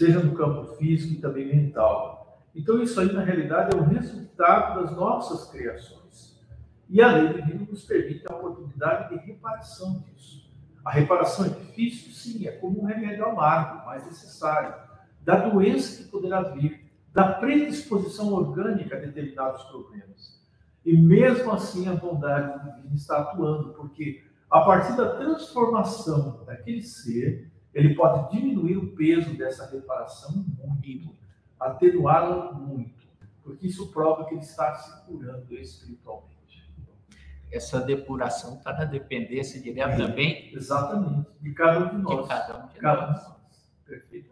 seja no campo físico e também mental. Então, isso aí, na realidade, é o resultado das nossas criações. E a lei divina nos permite a oportunidade de reparação disso. A reparação é difícil? Sim, é como um remédio amargo, mas necessário. Da doença que poderá vir, da predisposição orgânica a determinados problemas. E mesmo assim, a bondade divina está atuando, porque a partir da transformação daquele ser, ele pode diminuir o peso dessa reparação muito, atenuá-la muito, porque isso prova que ele está se curando espiritualmente. Essa depuração está na dependência direta também? Exatamente, de cada um de nós. De cada um de, cada nós. Nós.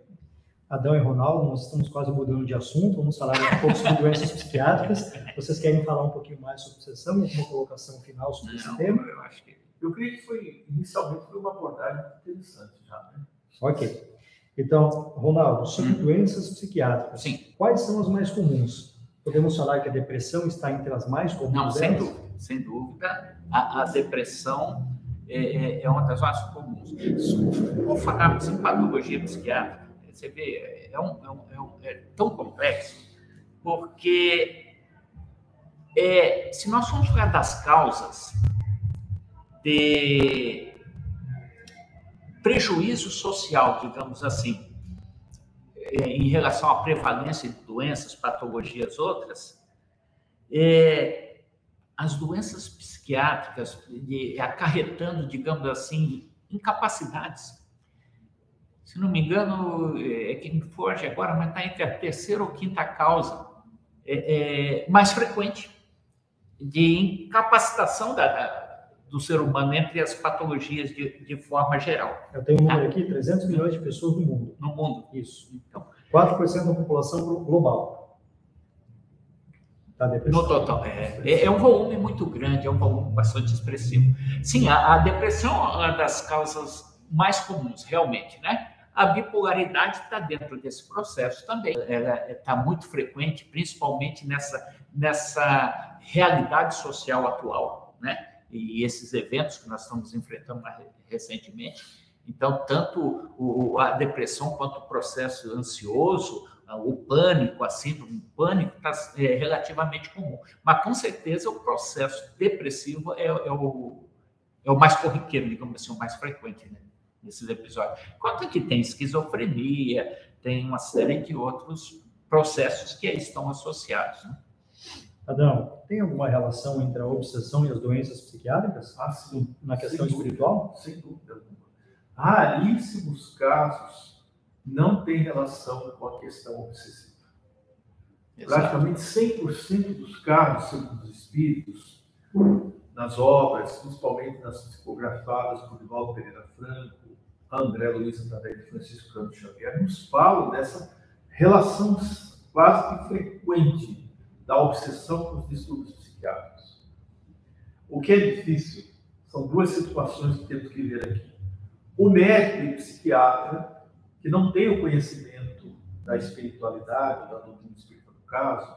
Adão e Ronaldo, nós estamos quase mudando de assunto, vamos falar um pouco sobre doenças psiquiátricas. Vocês querem falar um pouquinho mais sobre obsessão e uma colocação final sobre Não, esse tema? Eu acho que Eu creio que foi, inicialmente, foi uma abordagem interessante já, né? Ok. Então, Ronaldo, sobre Hum. doenças psiquiátricas, sim. quais são as mais comuns? Podemos falar que a depressão está entre as mais comuns Não, sem delas? dúvida, sem dúvida. A, a depressão é, é- é uma das mais comuns. Vou falar em patologia psiquiátrica, você vê, é, um- é um- é um- é tão complexo, porque é, se nós formos falar das causas de prejuízo social, digamos assim, é, em relação à prevalência de doenças, patologias outras, é, as doenças psiquiátricas de- acarretando, digamos assim, incapacidades. Se não me engano, é que me foge agora, mas está entre a terceira ou quinta causa é, é, mais frequente de incapacitação da- da- do ser humano entre as patologias de, de forma geral Eu tenho um número aqui, 300 milhões de pessoas no mundo. no mundo. Isso. Então, 4% da população glo- global. Tá depressão. No total, é, é, é um volume muito grande, é um volume bastante expressivo. Sim, a, a depressão é uma das causas mais comuns, realmente, né? A bipolaridade está dentro desse processo também. Ela está muito frequente, principalmente nessa, nessa realidade social atual, né? E esses eventos que nós estamos enfrentando recentemente. Então, tanto o- a depressão quanto o processo ansioso, o pânico, a síndrome do pânico, está relativamente comum. Mas, com certeza, o processo depressivo é, é o, é o mais corriqueiro, digamos assim, o mais frequente né, nesses episódios. Enquanto que tem esquizofrenia, tem uma série de outros processos que aí estão associados. Né? Adão, tem alguma relação entre a obsessão e as doenças psiquiátricas? Ah, sim. Na questão Sem dúvida. espiritual? Sem dúvida alguma. Raríssimos casos não têm relação com a questão obsessiva. Praticamente 100% dos casos, segundo os espíritos, nas obras, principalmente nas psicografadas por Divaldo Pereira Franco, André Luiz através de Francisco Canto Xavier, nos falam dessa relação quase que frequente da obsessão com os distúrbios psiquiátricos. O que é difícil são duas situações que temos que ver aqui. O médico e psiquiatra, que não tem o conhecimento da espiritualidade, da doutrina espírita no caso,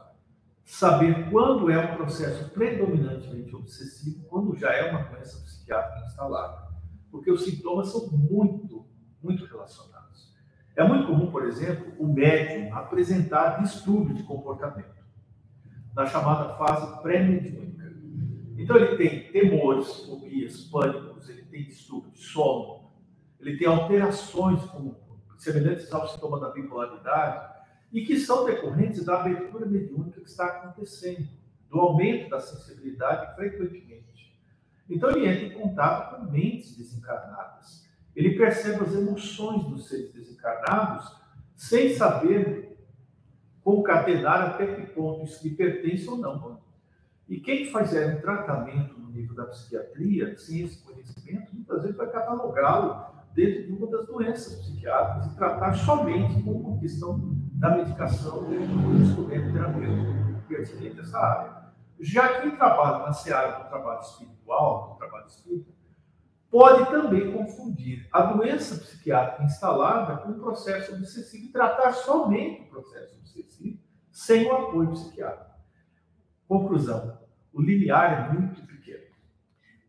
saber quando é um processo predominantemente obsessivo, quando já é uma doença psiquiátrica instalada. Porque os sintomas são muito, muito relacionados. É muito comum, por exemplo, o médium apresentar distúrbio de comportamento, na chamada fase pré-mediúnica. Então, ele tem temores, fobias, pânicos, ele tem distúrbio de sono, ele tem alterações como, semelhantes ao sintoma da bipolaridade, e que são decorrentes da abertura mediúnica que está acontecendo, do aumento da sensibilidade frequentemente. Então, ele entra em contato com mentes desencarnadas. Ele percebe as emoções dos seres desencarnados sem saber concatenar até que ponto isso lhe pertence ou não. E quem fizer um tratamento no nível da psiquiatria, sem esse conhecimento, muitas vezes vai catalogá-lo dentro de uma das doenças psiquiátricas e tratar somente com uma questão da medicação do instrumento terapêutico pertinente a essa área. Já quem trabalha na seara do trabalho espiritual, do trabalho espírita, pode também confundir a doença psiquiátrica instalada com o processo obsessivo e tratar somente o processo obsessivo sem o apoio psiquiátrico. Conclusão: o limiar é muito pequeno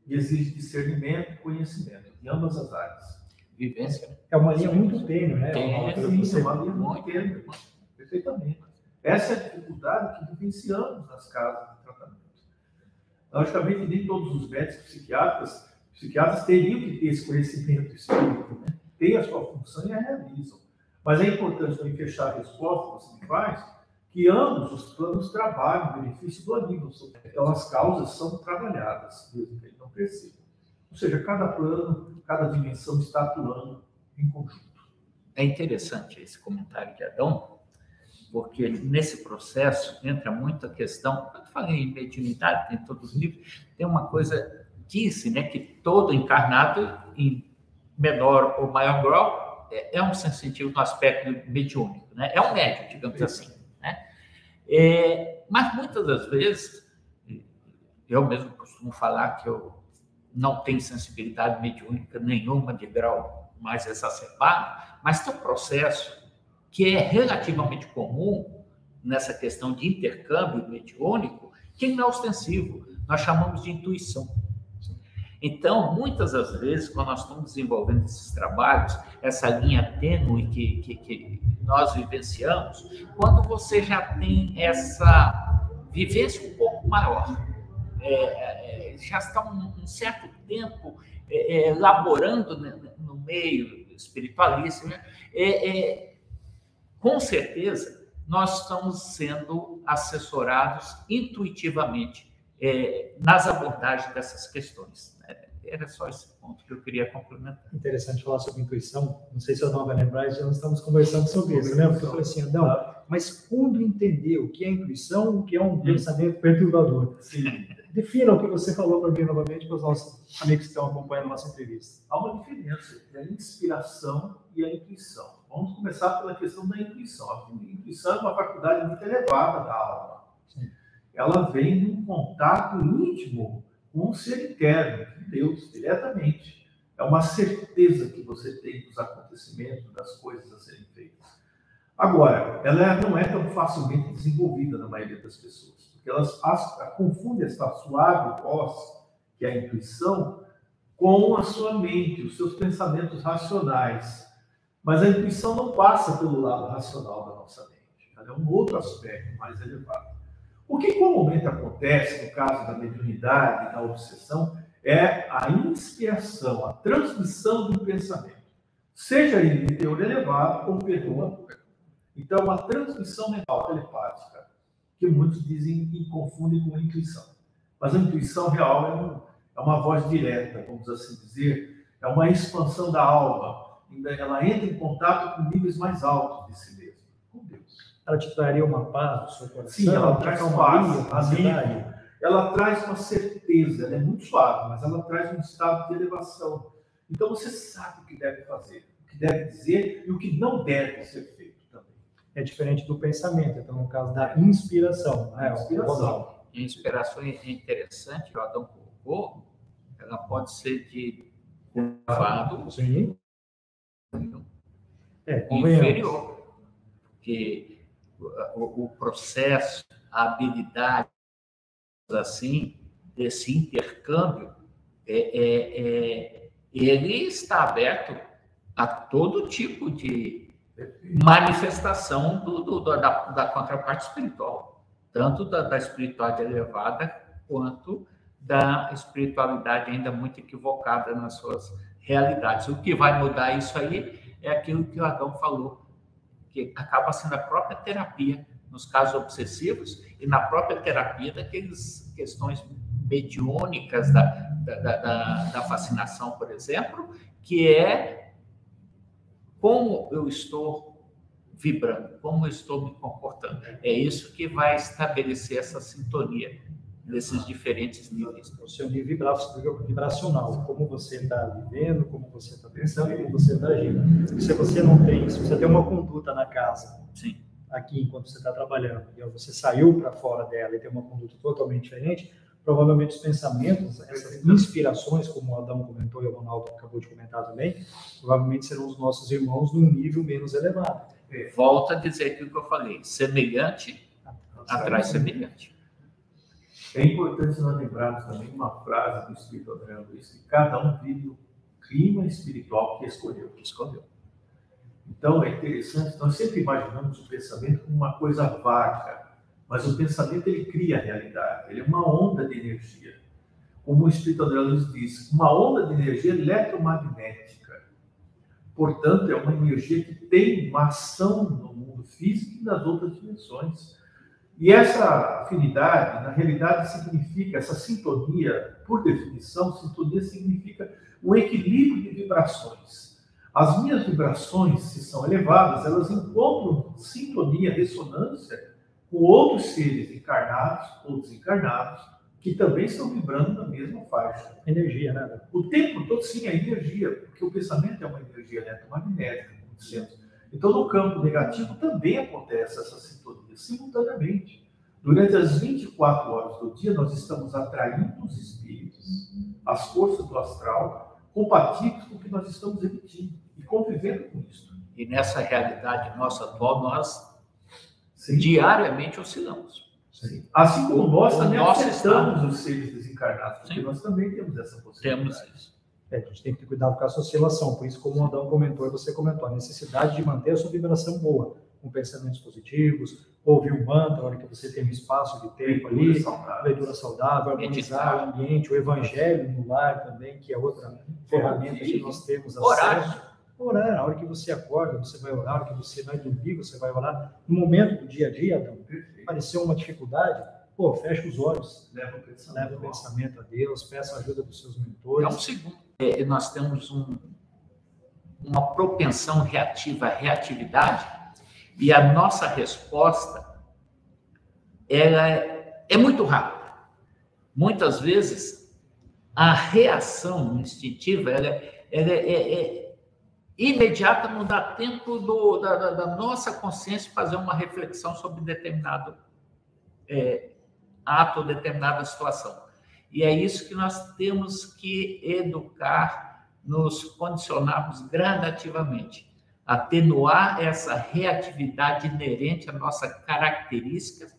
e exige discernimento e conhecimento em ambas as áreas. Vivência. É uma linha muito tênue, né? Tem, Uma- Sim, é uma linha muito tênue, perfeitamente. Essa é a dificuldade que vivenciamos nas casas de tratamento. Logicamente, nem todos os médicos psiquiatras, psiquiatras teriam que ter esse conhecimento espírita, né? Tem a sua função e a realizam. Mas é importante também fechar a resposta que você me faz, que ambos os planos trabalham em benefício do anímal. Então, as causas são trabalhadas, mesmo que ele não perceba. Ou seja, cada plano, cada dimensão está atuando em conjunto. É interessante esse comentário de Adão, porque nesse processo entra muito a questão, quando falei em mediunidade, tem todos os livros, tem uma coisa, disse, né, que todo encarnado, em menor ou maior grau, é, é um sensitivo no aspecto mediúnico, né? É um médium, digamos assim, né? É, mas muitas das vezes, eu mesmo costumo falar que eu não tenho sensibilidade mediúnica nenhuma de grau mais exacerbado, mas tem um processo que é relativamente comum nessa questão de intercâmbio mediúnico, que não é ostensivo. Nós chamamos de intuição. Então, muitas das vezes, quando nós estamos desenvolvendo esses trabalhos, essa linha tênue que, que, que nós vivenciamos, quando você já tem essa vivência um pouco maior, é, é, já está um, um certo tempo é, é laborando no meio espiritualista, né? É, é, com certeza nós estamos sendo assessorados intuitivamente nas abordagens dessas questões. Era só esse ponto que eu queria complementar. Interessante falar sobre intuição. Não sei se eu não vai lembrar, já estamos conversando sobre isso, né? Porque eu falei assim, não, mas quando entender o que é intuição, o que é um pensamento perturbador? Sim. Defina o que você falou para mim novamente para os nossos amigos que estão acompanhando a nossa entrevista. Há uma diferença entre a inspiração e a intuição. Vamos começar pela questão da intuição. A intuição é uma faculdade muito elevada da alma. Sim. Ela vem de um contato íntimo com o ser com Deus, diretamente. É uma certeza que você tem dos acontecimentos, das coisas a serem feitas. Agora, ela não é tão facilmente desenvolvida na maioria das pessoas, porque elas confundem essa suave voz, que é a intuição, com a sua mente, os seus pensamentos racionais. Mas a intuição não passa pelo lado racional da nossa mente. Ela é um outro aspecto mais elevado. O que comumente acontece no caso da mediunidade, da obsessão, é a inspiração, a transmissão do pensamento, seja ele de teor elevado ou perdoa. Então, a transmissão mental telepática, que muitos dizem e confundem com intuição. Mas a intuição real é, um, é uma voz direta, vamos assim dizer, é uma expansão da alma, ela entra em contato com níveis mais altos de si mesmo, com Deus ela te traria uma paz no seu coração? Sim, ela traz paz, alívio. Ela traz uma certeza, ela é muito suave, mas ela traz um estado de elevação. Então você sabe o que deve fazer, o que deve dizer e o que não deve ser feito também. É diferente do pensamento, então no caso da inspiração. Né? Inspiração. A inspiração é interessante, o Adão colocou, ela pode ser de elevado Sim. É, inferior. Porque o, o processo, a habilidade, assim, desse intercâmbio, é, é, é, ele está aberto a todo tipo de manifestação do, do, da, da, contraparte espiritual, tanto da, da espiritualidade elevada quanto da espiritualidade ainda muito equivocada nas suas realidades. O que vai mudar isso aí é aquilo que o Adão falou, que acaba sendo a própria terapia nos casos obsessivos e na própria terapia daquelas questões mediúnicas da, da, da, da fascinação, por exemplo, que é como eu estou vibrando, como eu estou me comportando. É isso que vai estabelecer essa sintonia nesses diferentes níveis. O seu nível vibracional, como você está vivendo, como você está pensando, como você está agindo. Se você não tem, se você tem uma conduta na casa, Sim. aqui enquanto você está trabalhando, e você saiu para fora dela e tem uma conduta totalmente diferente, provavelmente os pensamentos, essas inspirações, como o Adão comentou e o Ronaldo acabou de comentar também, provavelmente serão os nossos irmãos num nível menos elevado. Volta a dizer aquilo que eu falei, semelhante atrai semelhante. É importante nós lembrarmos também uma frase do Espírito André Luiz, que cada um vive o clima espiritual que escolheu. Que escolheu. Então, é interessante, nós sempre imaginamos o pensamento como uma coisa vaga, mas o pensamento ele cria a realidade, ele é uma onda de energia. Como o Espírito André Luiz diz, uma onda de energia eletromagnética. Portanto, é uma energia que tem uma ação no mundo físico e nas outras dimensões. E essa afinidade, na realidade, significa, essa sintonia, por definição, sintonia significa um equilíbrio de vibrações. As minhas vibrações, se são elevadas, elas encontram sintonia, ressonância com outros seres encarnados ou desencarnados, que também estão vibrando na mesma faixa. Energia, né? O tempo todo, sim, é energia, porque o pensamento é uma energia eletromagnética, como dissemos. Então, no campo negativo também acontece essa sintonia, simultaneamente. Durante as 24 horas do dia, nós estamos atraindo os espíritos, as forças do astral, compatíveis com o que nós estamos emitindo e convivendo com isso. E nessa realidade nossa atual, nós Sim. diariamente oscilamos. Sim. Assim como nós também afetamos os seres desencarnados, porque Sim. nós também temos essa possibilidade. Temos isso. É, a gente tem que ter cuidado com essa oscilação, por isso, como o Adão comentou e você comentou, a necessidade de manter a sua vibração boa, com pensamentos positivos, ouvir um mantra, a hora que você tem um espaço de tempo ali, saudável. leitura saudável, harmonizar o ambiente, o evangelho no lar também, que é outra ferramenta que nós temos acesso. Orar. Orar, a hora que você acorda, você vai orar, a hora que você vai dormir, você vai orar. No momento do dia a dia, Adão, apareceu uma dificuldade, pô, fecha os olhos, leva o pensamento, leva o pensamento a Deus, peça a ajuda dos seus mentores. É um segundo. É, nós temos um, uma propensão reativa à reatividade e a nossa resposta ela é, é muito rápida. Muitas vezes a reação instintiva ela, ela é, é, é imediata, não dá tempo do, da, da, nossa consciência fazer uma reflexão sobre determinado é, ato, determinada situação. E é isso que nós temos que educar, nos condicionarmos gradativamente, atenuar essa reatividade inerente à nossa característica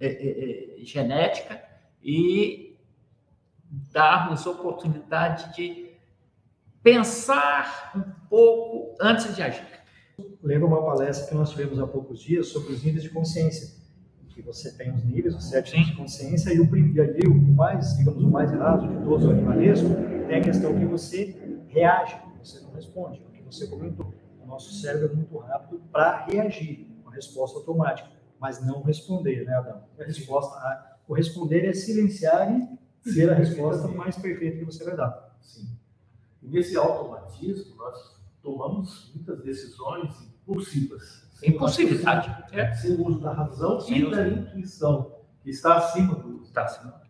é, é, é, genética e darmos oportunidade de pensar um pouco antes de agir. Lembro uma palestra que nós tivemos há poucos dias sobre os níveis de consciência que você tem os níveis, os sete níveis de consciência, e o, e ali, o mais, digamos, o mais raso de todos, o animalesco, tem a questão que você reage, você não responde. O que você comentou, o nosso cérebro é muito rápido para reagir, uma resposta automática, mas não responder, né, Adão? A resposta, a, o responder é silenciar e ver a resposta mais perfeita que você vai dar. Sim. E nesse automatismo, nós tomamos muitas decisões impulsivas Impulsividade. É. Sem o uso da razão Sim, e da intuição, que está acima do uso. Está acima.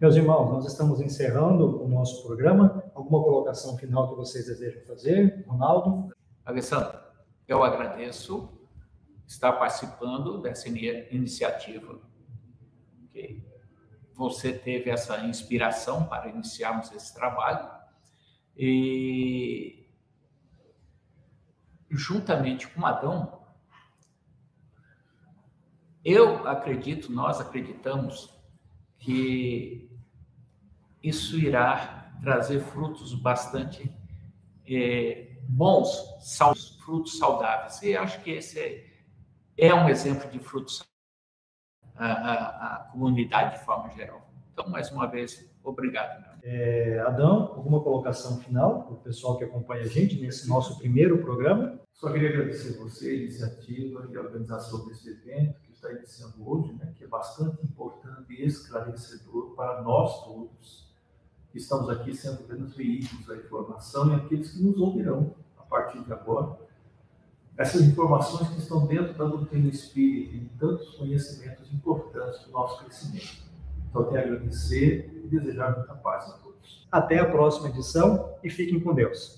Meus irmãos, nós estamos encerrando o nosso programa. Alguma colocação final que vocês desejam fazer? Ronaldo? Alessandro, eu agradeço estar participando dessa iniciativa. Você teve essa inspiração para iniciarmos esse trabalho. E juntamente com Adão, eu acredito, nós acreditamos que isso irá trazer frutos bastante é, bons, sal, frutos saudáveis. E acho que esse é, é um exemplo de frutos a, a, a comunidade de forma geral. Então, mais uma vez, obrigado. É, Adão, alguma colocação final para o pessoal que acompanha a gente nesse nosso primeiro programa? Só queria agradecer você, a iniciativa e a organização desse evento que está iniciando hoje, né, que é bastante importante e esclarecedor para nós todos que estamos aqui sendo apenas veículos da informação e aqueles que nos ouvirão a partir de agora. Essas informações que estão dentro da doutrina espírita e tantos conhecimentos importantes para o nosso crescimento. Então, tenho agradecer e desejar muita paz a todos. Até a próxima edição e fiquem com Deus.